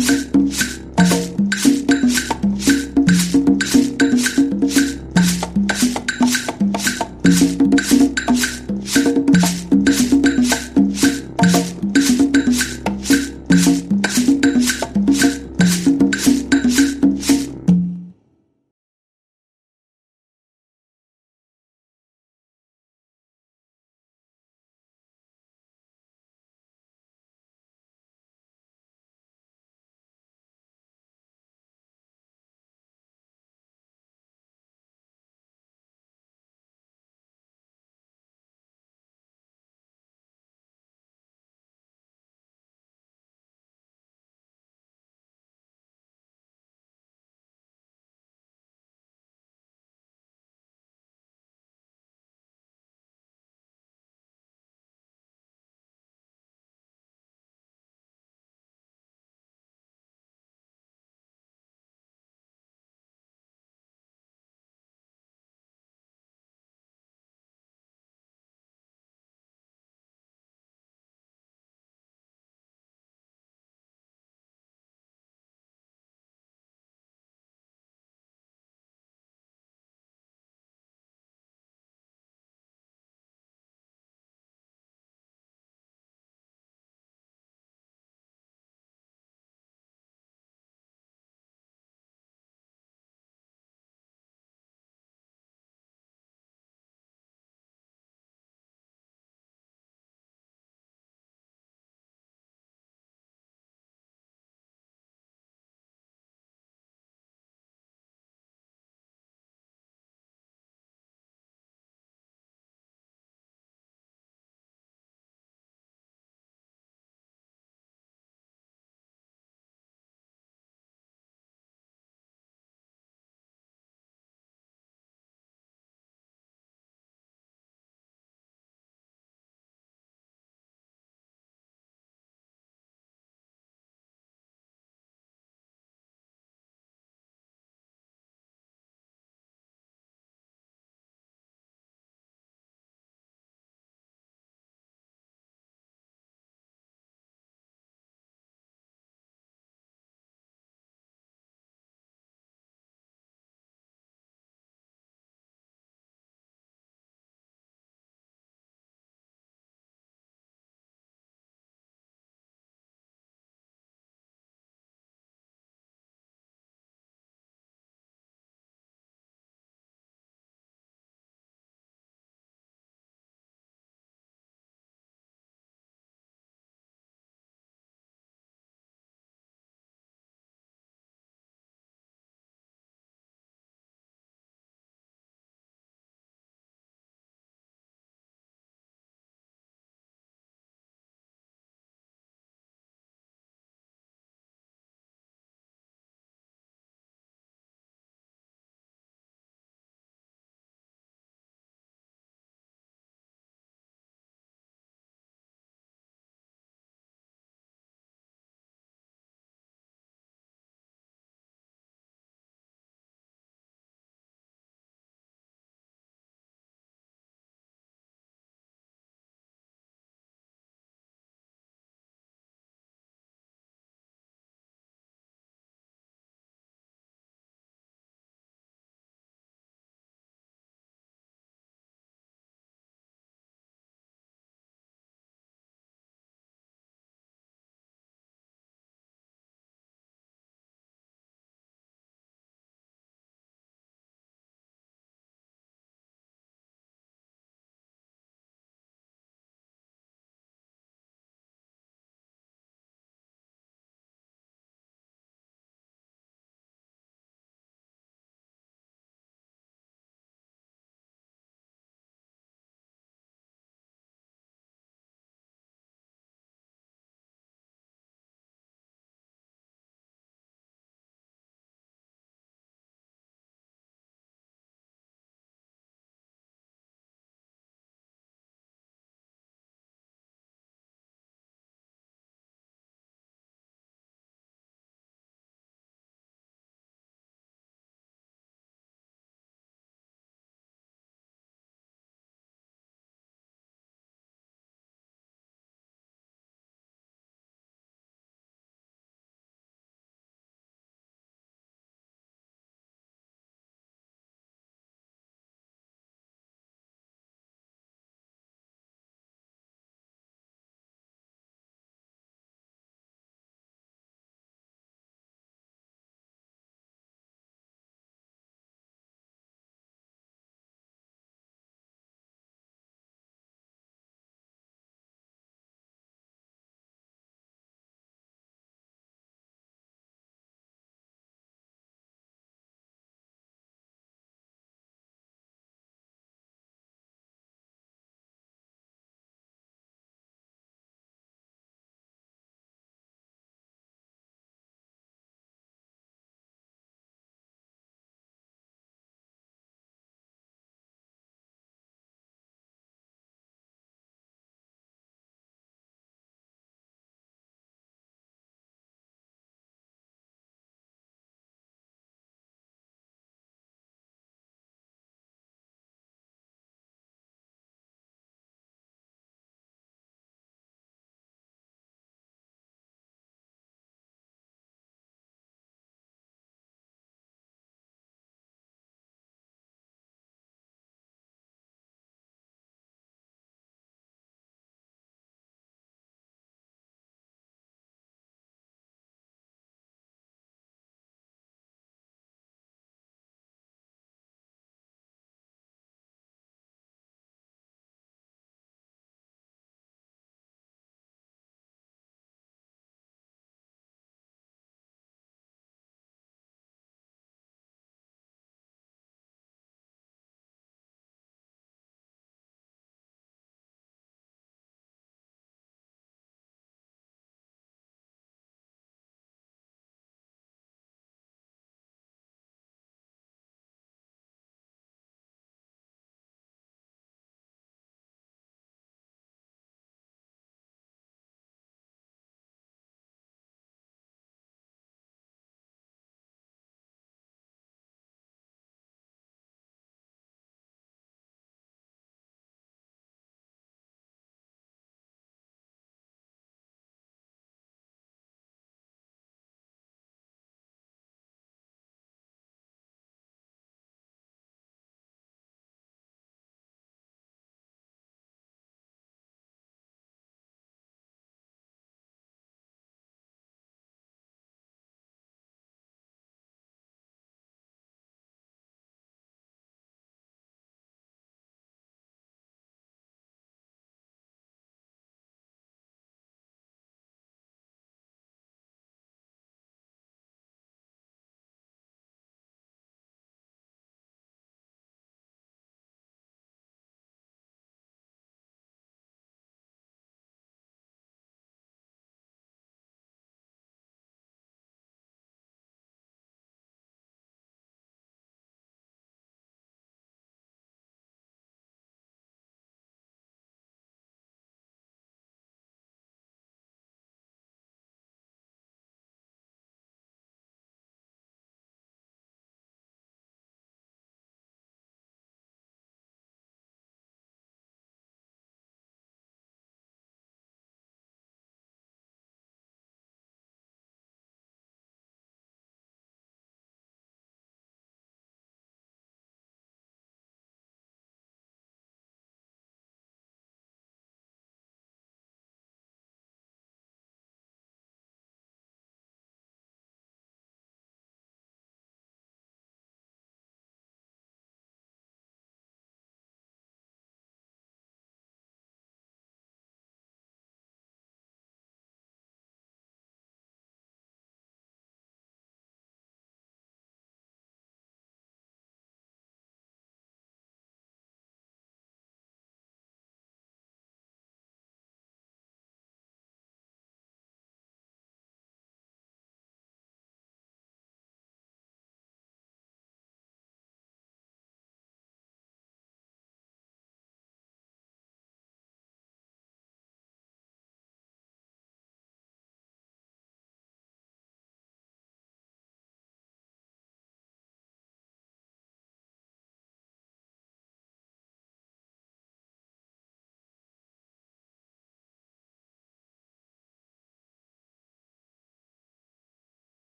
Podcast.